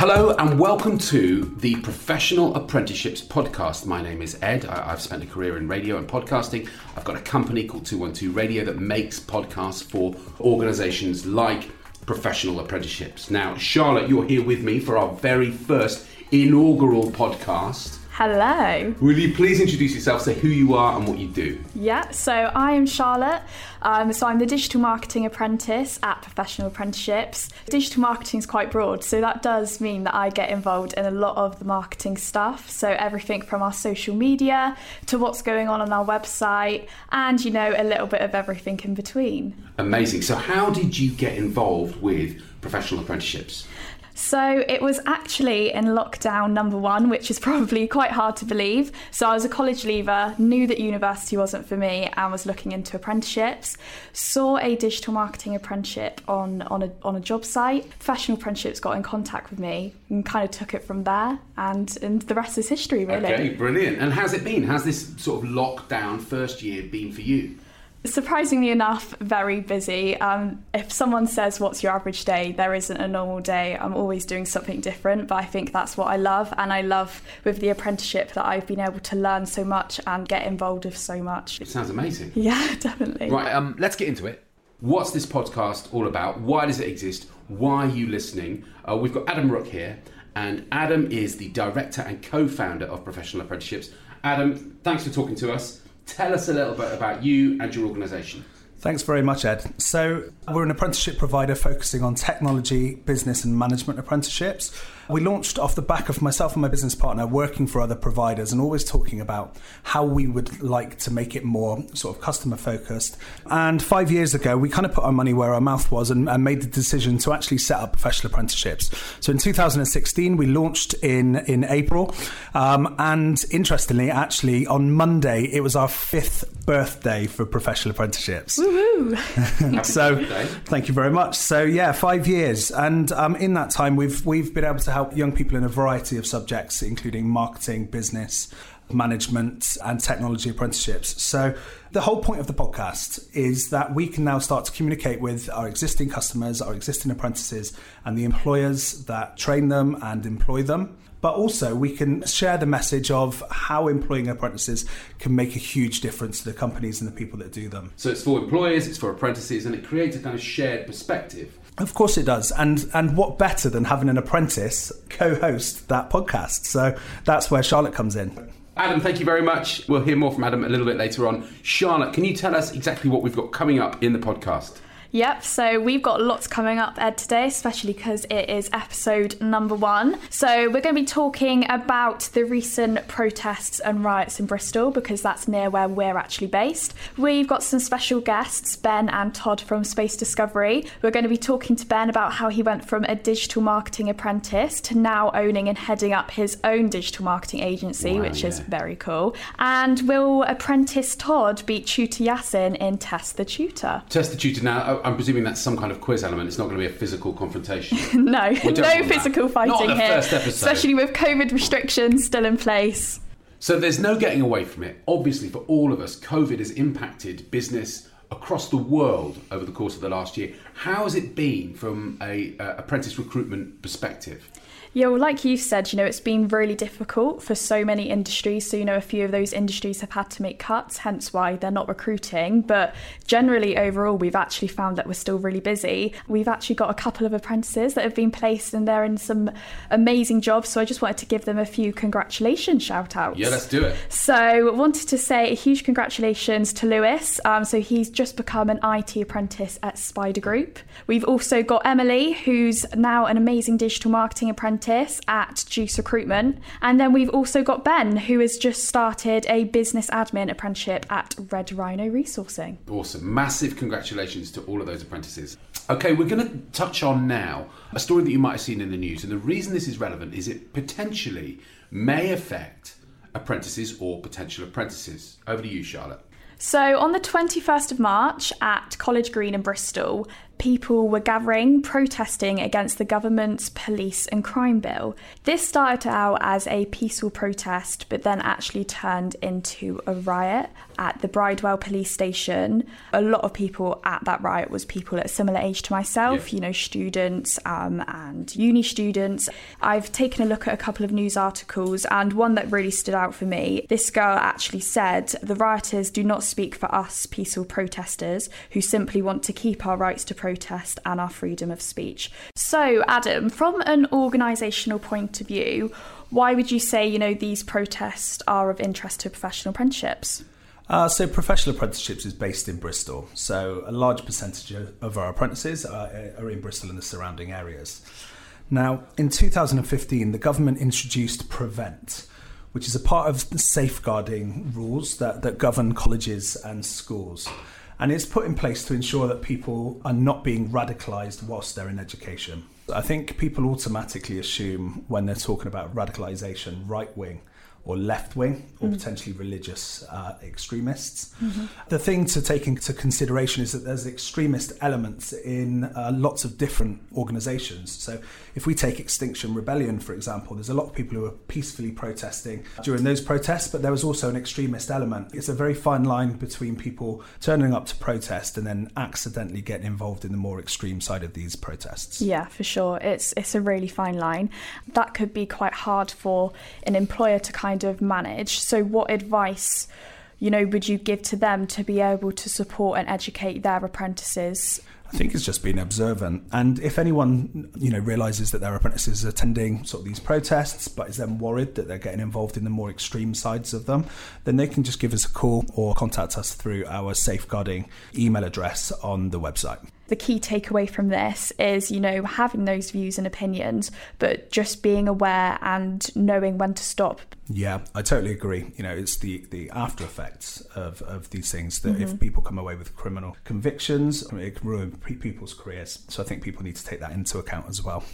Hello and welcome to the Professional Apprenticeships Podcast. My name is Ed. I- have spent a career in radio and podcasting. I've got a company called 212 Radio that makes podcasts for organisations like Professional Apprenticeships. Now, Charlotte, you're here with me for our very first inaugural podcast. Hello. Will you please introduce yourself, say who you are and what you do? Yeah, so I am Charlotte. Um, so I'm the digital marketing apprentice at Professional Apprenticeships. Digital marketing is quite broad, so that does mean that I get involved in a lot of the marketing stuff. So everything from our social media to what's going on on our website, and you know, a little bit of everything in between. Amazing. So, how did you get involved with professional apprenticeships? So it was actually in lockdown number one, which is probably quite hard to believe. So I was a college leaver, knew that university wasn't for me, and was looking into apprenticeships. Saw a digital marketing apprenticeship on on a on a job site. Professional apprenticeships got in contact with me and kind of took it from there, and and the rest is history, really. Okay, brilliant. And how's it been? How's this sort of lockdown first year been for you? Surprisingly enough, very busy. Um, if someone says, What's your average day? there isn't a normal day. I'm always doing something different, but I think that's what I love. And I love with the apprenticeship that I've been able to learn so much and get involved with so much. It sounds amazing. Yeah, definitely. Right, um, let's get into it. What's this podcast all about? Why does it exist? Why are you listening? Uh, we've got Adam Rook here, and Adam is the director and co founder of Professional Apprenticeships. Adam, thanks for talking to us. Tell us a little bit about you and your organisation. Thanks very much, Ed. So, we're an apprenticeship provider focusing on technology, business, and management apprenticeships. We launched off the back of myself and my business partner working for other providers and always talking about how we would like to make it more sort of customer focused. And five years ago, we kind of put our money where our mouth was and, and made the decision to actually set up professional apprenticeships. So, in 2016, we launched in, in April. Um, and interestingly, actually, on Monday, it was our fifth birthday for professional apprenticeships. so thank you very much. So yeah, five years, and um, in that time, we've we've been able to help young people in a variety of subjects, including marketing, business, management, and technology apprenticeships. So the whole point of the podcast is that we can now start to communicate with our existing customers, our existing apprentices, and the employers that train them and employ them but also we can share the message of how employing apprentices can make a huge difference to the companies and the people that do them. So it's for employers, it's for apprentices, and it creates a kind of shared perspective. Of course it does. And and what better than having an apprentice co-host that podcast? So that's where Charlotte comes in. Adam, thank you very much. We'll hear more from Adam a little bit later on. Charlotte, can you tell us exactly what we've got coming up in the podcast? Yep, so we've got lots coming up, Ed, today, especially because it is episode number one. So we're going to be talking about the recent protests and riots in Bristol because that's near where we're actually based. We've got some special guests, Ben and Todd from Space Discovery. We're going to be talking to Ben about how he went from a digital marketing apprentice to now owning and heading up his own digital marketing agency, wow, which yeah. is very cool. And will apprentice Todd beat Tutor Yasin in Test the Tutor? Test the Tutor now I'm presuming that's some kind of quiz element. It's not going to be a physical confrontation. no, no physical that. fighting here, especially with COVID restrictions still in place. So there's no getting away from it. Obviously, for all of us, COVID has impacted business across the world over the course of the last year. How has it been from a uh, apprentice recruitment perspective? Yeah, well, like you said, you know, it's been really difficult for so many industries. So, you know, a few of those industries have had to make cuts, hence why they're not recruiting. But generally, overall, we've actually found that we're still really busy. We've actually got a couple of apprentices that have been placed and they're in some amazing jobs. So, I just wanted to give them a few congratulations shout outs. Yeah, let's do it. So, wanted to say a huge congratulations to Lewis. Um, so, he's just become an IT apprentice at Spider Group. We've also got Emily, who's now an amazing digital marketing apprentice apprentice at Juice Recruitment. And then we've also got Ben, who has just started a business admin apprenticeship at Red Rhino Resourcing. Awesome. Massive congratulations to all of those apprentices. Okay, we're going to touch on now a story that you might have seen in the news. And the reason this is relevant is it potentially may affect apprentices or potential apprentices. Over to you, Charlotte. So, on the 21st of March at College Green in Bristol, people were gathering, protesting against the government's police and crime bill. This started out as a peaceful protest, but then actually turned into a riot at the Bridewell police station. A lot of people at that riot was people at a similar age to myself, yeah. you know, students um, and uni students. I've taken a look at a couple of news articles, and one that really stood out for me. This girl actually said, The rioters do not speak for us, peaceful protesters, who simply want to keep our rights to protest and our freedom of speech. So, Adam, from an organisational point of view, why would you say, you know, these protests are of interest to professional apprenticeships? Uh, so, professional apprenticeships is based in Bristol. So, a large percentage of our apprentices are, are in Bristol and the surrounding areas. Now, in 2015, the government introduced Prevent, which is a part of the safeguarding rules that, that govern colleges and schools. And it's put in place to ensure that people are not being radicalised whilst they're in education. I think people automatically assume when they're talking about radicalisation, right wing or left wing or mm. potentially religious uh, extremists. Mm-hmm. The thing to take into consideration is that there's extremist elements in uh, lots of different organisations. So, if we take Extinction Rebellion, for example, there's a lot of people who are peacefully protesting during those protests, but there was also an extremist element. It's a very fine line between people turning up to protest and then accidentally getting involved in the more extreme side of these protests. Yeah, for sure. It's it's a really fine line. That could be quite hard for an employer to kind kind of manage. So, what advice, you know, would you give to them to be able to support and educate their apprentices? I think it's just being observant. And if anyone, you know, realizes that their apprentices are attending sort of these protests, but is then worried that they're getting involved in the more extreme sides of them, then they can just give us a call or contact us through our safeguarding email address on the website the key takeaway from this is, you know, having those views and opinions, but just being aware and knowing when to stop. Yeah, I totally agree. You know, it's the, the after effects of, of these things that mm-hmm. if people come away with criminal convictions, it can ruin people's careers. So I think people need to take that into account as well.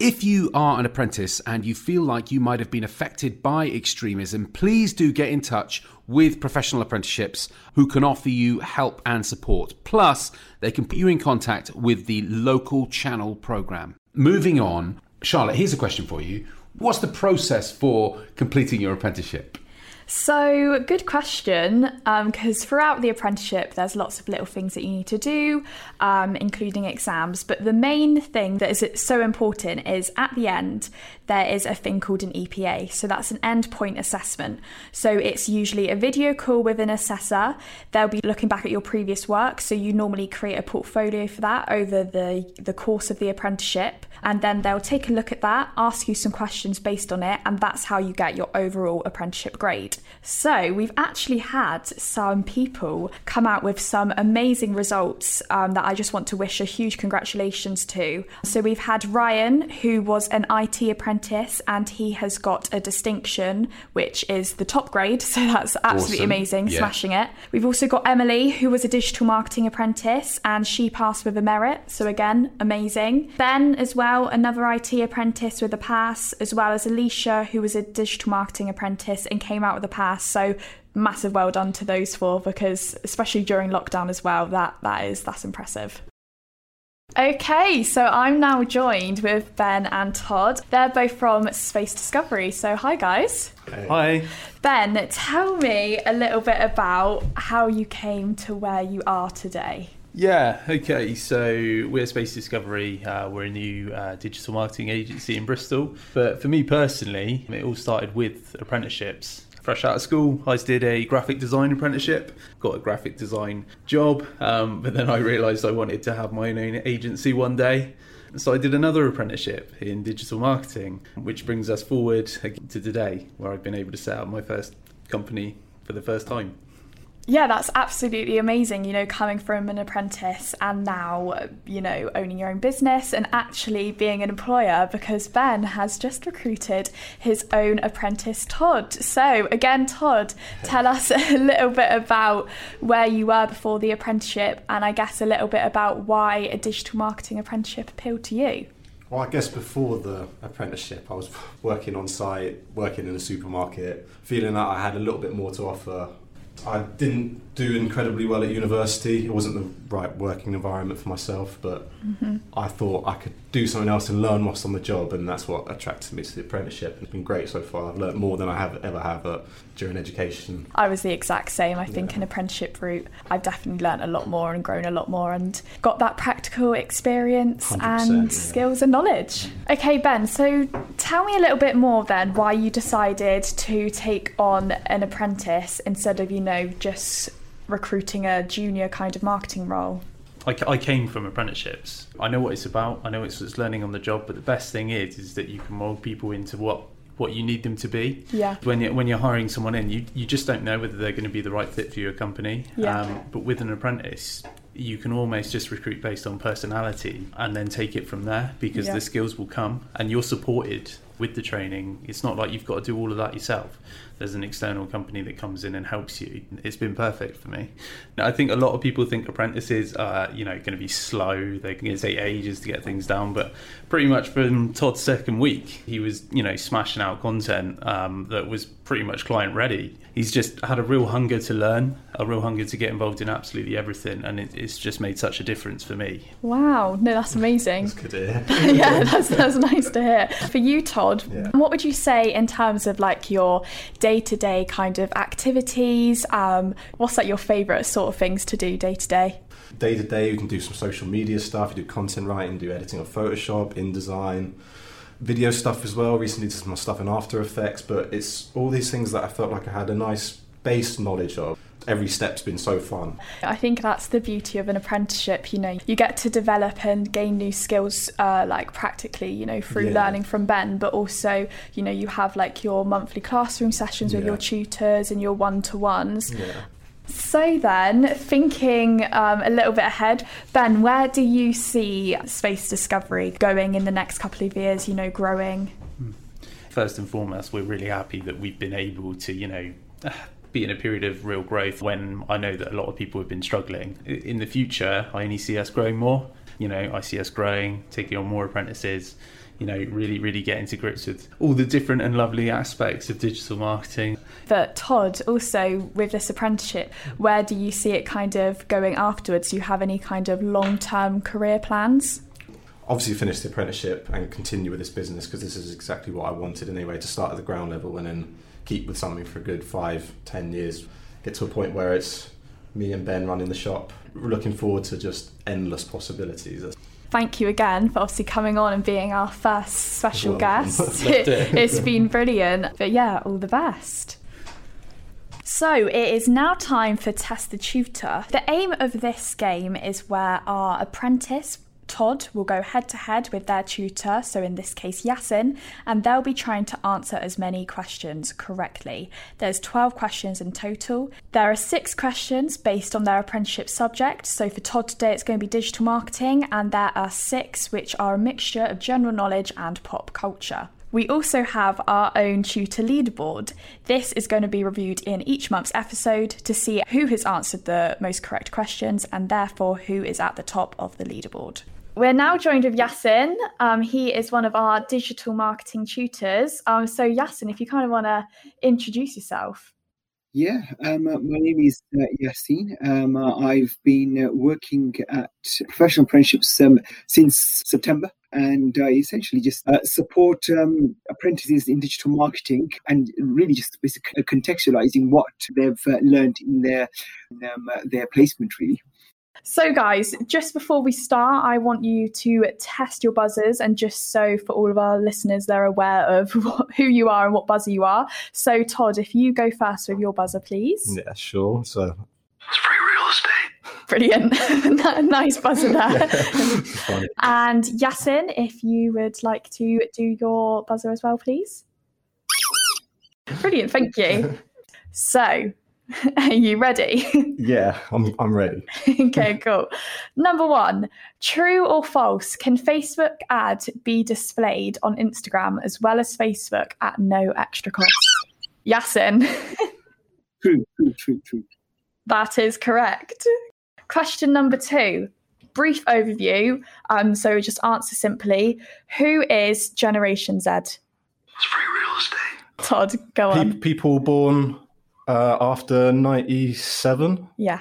If you are an apprentice and you feel like you might have been affected by extremism, please do get in touch with professional apprenticeships who can offer you help and support. Plus, they can put you in contact with the local channel program. Moving on, Charlotte, here's a question for you. What's the process for completing your apprenticeship? So, good question. Because um, throughout the apprenticeship, there's lots of little things that you need to do, um, including exams. But the main thing that is so important is at the end, there is a thing called an EPA. So, that's an endpoint assessment. So, it's usually a video call with an assessor. They'll be looking back at your previous work. So, you normally create a portfolio for that over the, the course of the apprenticeship. And then they'll take a look at that, ask you some questions based on it, and that's how you get your overall apprenticeship grade. So, we've actually had some people come out with some amazing results um, that I just want to wish a huge congratulations to. So, we've had Ryan, who was an IT apprentice, and he has got a distinction, which is the top grade. So, that's absolutely awesome. amazing, yeah. smashing it. We've also got Emily, who was a digital marketing apprentice, and she passed with a merit. So, again, amazing. Ben, as well, another IT apprentice with a pass, as well as Alicia, who was a digital marketing apprentice and came out with a pass. So massive well done to those four because especially during lockdown as well, that that is that's impressive. Okay, so I'm now joined with Ben and Todd. They're both from Space Discovery. So hi guys. Hey. Hi. Ben, tell me a little bit about how you came to where you are today. Yeah, okay. So we're Space Discovery. Uh, we're a new uh, digital marketing agency in Bristol. But for me personally, it all started with apprenticeships. Fresh out of school, I did a graphic design apprenticeship, got a graphic design job, um, but then I realised I wanted to have my own agency one day. So I did another apprenticeship in digital marketing, which brings us forward to today, where I've been able to set up my first company for the first time yeah, that's absolutely amazing, you know, coming from an apprentice and now, you know, owning your own business and actually being an employer because Ben has just recruited his own apprentice, Todd. So, again, Todd, tell us a little bit about where you were before the apprenticeship and I guess a little bit about why a digital marketing apprenticeship appealed to you. Well, I guess before the apprenticeship, I was working on site, working in a supermarket, feeling that I had a little bit more to offer I didn't do incredibly well at university. It wasn't the right working environment for myself, but Mm-hmm. I thought I could do something else and learn whilst on the job, and that's what attracted me to the apprenticeship. It's been great so far. I've learned more than I have ever have uh, during education. I was the exact same. I think Yeah. an apprenticeship route, I've definitely learnt a lot more and grown a lot more and got that practical experience and yeah. skills and knowledge. Okay, Ben, so tell me a little bit more then why you decided to take on an apprentice instead of, you know, just recruiting a junior kind of marketing role. I, I came from apprenticeships. I know what it's about. I know it's, it's learning on the job. But the best thing is, is that you can mold people into what what you need them to be. Yeah. When you're, when you're hiring someone in, you you just don't know whether they're going to be the right fit for your company. Yeah. Um, but with an apprentice, you can almost just recruit based on personality and then take it from there because Yeah. the skills will come and you're supported with the training. It's not like you've got to do all of that yourself. There's an external company that comes in and helps you. It's been perfect for me. Now, I think a lot of people think apprentices are, you know, going to be slow. They're going to take ages to get things down. But pretty much from Todd's second week, he was, you know, smashing out content um, that was pretty much client ready. He's just had a real hunger to learn, a real hunger to get involved in absolutely everything, and it, it's just made such a difference for me. Wow, no, that's amazing. That's good to hear. yeah, that's, that's nice to hear. For you, Todd, Yeah. what would you say in terms of like your day to day kind of activities? Um, what's like your favourite sort of things to do day to day? Day to day, you can do some social media stuff. You do content writing, do editing on Photoshop, InDesign, video stuff as well. Recently, did some stuff in After Effects, but it's all these things that I felt like I had a nice base knowledge of. Every step's been so fun. I think that's the beauty of an apprenticeship. You know, you get to develop and gain new skills, uh, like practically, you know, through Yeah. learning from Ben, but also, you know, you have like your monthly classroom sessions with Yeah. your tutors and your one to ones. Yeah. So then, thinking um, a little bit ahead, Ben, where do you see space discovery going in the next couple of years? You know, growing. first and foremost, we're really happy that we've been able to, you know, be in a period of real growth when I know that a lot of people have been struggling. In the future, I only see us growing more. You know, I see us growing, taking on more apprentices, you know, really, really getting to grips with all the different and lovely aspects of digital marketing. But Todd, also with this apprenticeship, mm. where do you see it kind of going afterwards? Do you have any kind of long-term career plans? obviously finish the apprenticeship and continue with this business because this is exactly what I wanted anyway to start at the ground level and then keep with something for a good five, ten years. Get to a point where it's me and Ben running the shop. We're looking forward to just endless possibilities. Thank you again for obviously coming on and being our first special You're guest. It. it's been brilliant. But yeah, all the best. So it is now time for Test the Tutor. The aim of this game is where our apprentice Todd will go head to head with their tutor, so in this case Yasin, and they'll be trying to answer as many questions correctly. There's 12 questions in total. There are six questions based on their apprenticeship subject. So for Todd today, it's going to be digital marketing, and there are six which are a mixture of general knowledge and pop culture. We also have our own tutor leaderboard. This is going to be reviewed in each month's episode to see who has answered the most correct questions and therefore who is at the top of the leaderboard. We're now joined with Yasin. Um, he is one of our digital marketing tutors. Um, so, Yasin, if you kind of want to introduce yourself. Yeah, um, uh, my name is uh, Yassine. Um, uh, I've been uh, working at professional apprenticeships um, since September, and I essentially just uh, support um, apprentices in digital marketing and really just basically contextualizing what they've uh, learned in their um, uh, their placement, really. So, guys, just before we start, I want you to test your buzzers, and just so for all of our listeners, they're aware of what, who you are and what buzzer you are. So, Todd, if you go first with your buzzer, please. Yeah, sure. So It's free real estate. Brilliant. nice buzzer there. funny. and Yasin, if you would like to do your buzzer as well, please. Brilliant. Thank you. So, are you ready? Yeah, I'm, I'm ready. okay, cool. Number one, true or false? Can Facebook ad be displayed on Instagram as well as Facebook at no extra cost? Yasin, True, true, true, true. that is correct. Question number two, brief overview. Um, so just answer simply. Who is Generation Z? It's free real estate. Todd, go Pe- on. people born Uh, after 97? Yeah.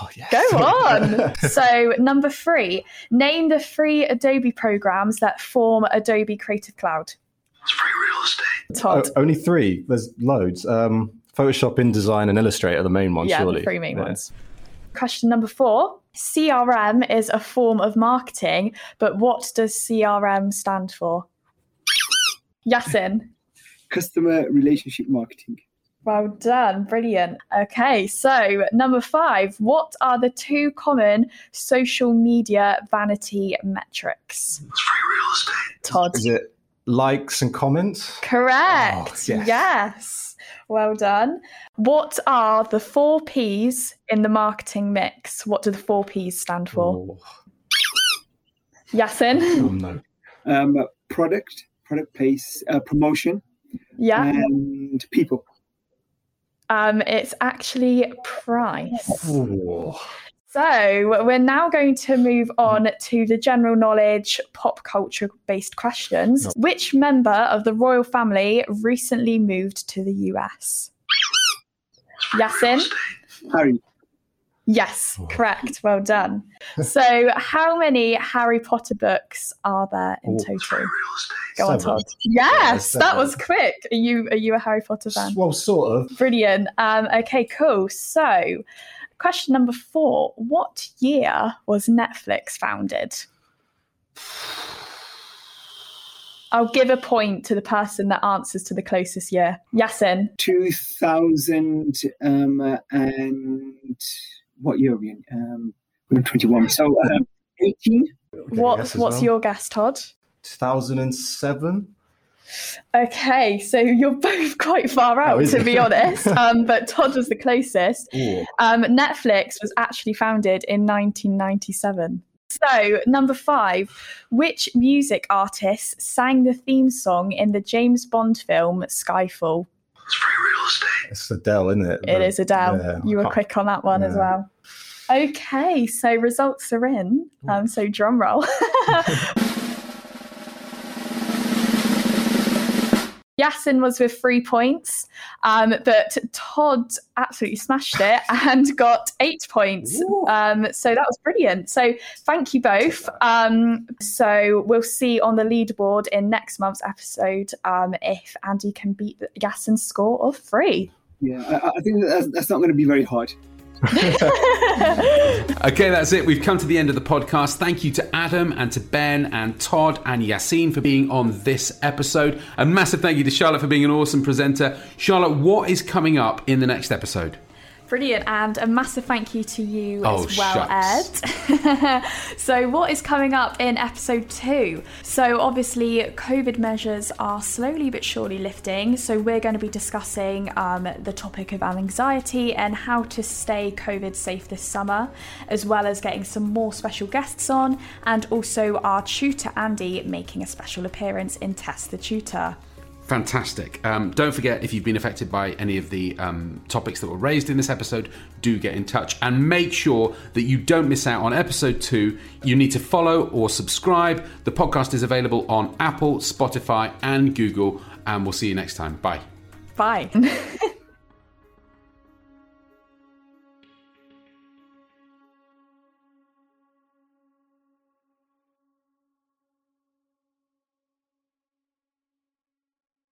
Oh, yes. Go on. so, number three, name the three Adobe programs that form Adobe Creative Cloud. It's free real estate. Todd. O- only three. There's loads. Um, Photoshop, InDesign, and Illustrator are the main ones, yeah, surely. the three main Yeah. ones. Question number four CRM is a form of marketing, but what does CRM stand for? Yasin. Customer relationship marketing. Well done, brilliant. Okay, so number five, what are the two common social media vanity metrics? It's free real estate. Todd. Is it likes and comments? Correct. Oh, yes. yes. Well done. What are the four P's in the marketing mix? What do the four P's stand for? Oh, Yasin. oh, no. Um, product, product place, uh, promotion, yeah. and people. Um, it's actually price. Oh. So we're now going to move on to the general knowledge, pop culture based questions. Which member of the royal family recently moved to the US? Yasin? Harry, Yes, correct. Well done. So, how many Harry Potter books are there in Oh. total? Real estate. Go on, Todd. Yes, that was quick. Are you are you a Harry Potter fan? Well, sort of. Brilliant. Um, okay, cool. So, question number four: What year was Netflix founded? I'll give a point to the person that answers to the closest year. Yasin. 2000 um, and what year are we in? Um, we're in 21. So um, 18? What, what's well. your guess, Todd? 2007? Okay, so you're both quite far out, Oh, to be honest. Um, but Todd was the closest. Um, Netflix was actually founded in 1997. So, number five, which music artist sang the theme song in the James Bond film Skyfall? It's free real estate. It's Adele, isn't it? It is Adele. Yeah. You were quick on that one as well. Okay, so results are in. Um, so drum roll. Yasin was with three points, um, but Todd absolutely smashed it and got eight points. Um, so that was brilliant. So thank you both. Um, so we'll see on the leaderboard in next month's episode um, if Andy can beat Yasin's score of three. Yeah, I, I think that's, that's not going to be very hard. Okay, that's it. We've come to the end of the podcast. Thank you to Adam and to Ben and Todd and Yassine for being on this episode. A massive thank you to Charlotte for being an awesome presenter. Charlotte, what is coming up in the next episode? Brilliant, and a massive thank you to you Oh, as well, shucks. Ed. so, what is coming up in episode two? So, obviously, COVID measures are slowly but surely lifting. So, we're going to be discussing um, the topic of anxiety and how to stay COVID safe this summer, as well as getting some more special guests on, and also our tutor Andy making a special appearance in Test the Tutor. Fantastic. Um, don't forget, if you've been affected by any of the um, topics that were raised in this episode, do get in touch and make sure that you don't miss out on episode two. You need to follow or subscribe. The podcast is available on Apple, Spotify, and Google. And we'll see you next time. Bye. Bye.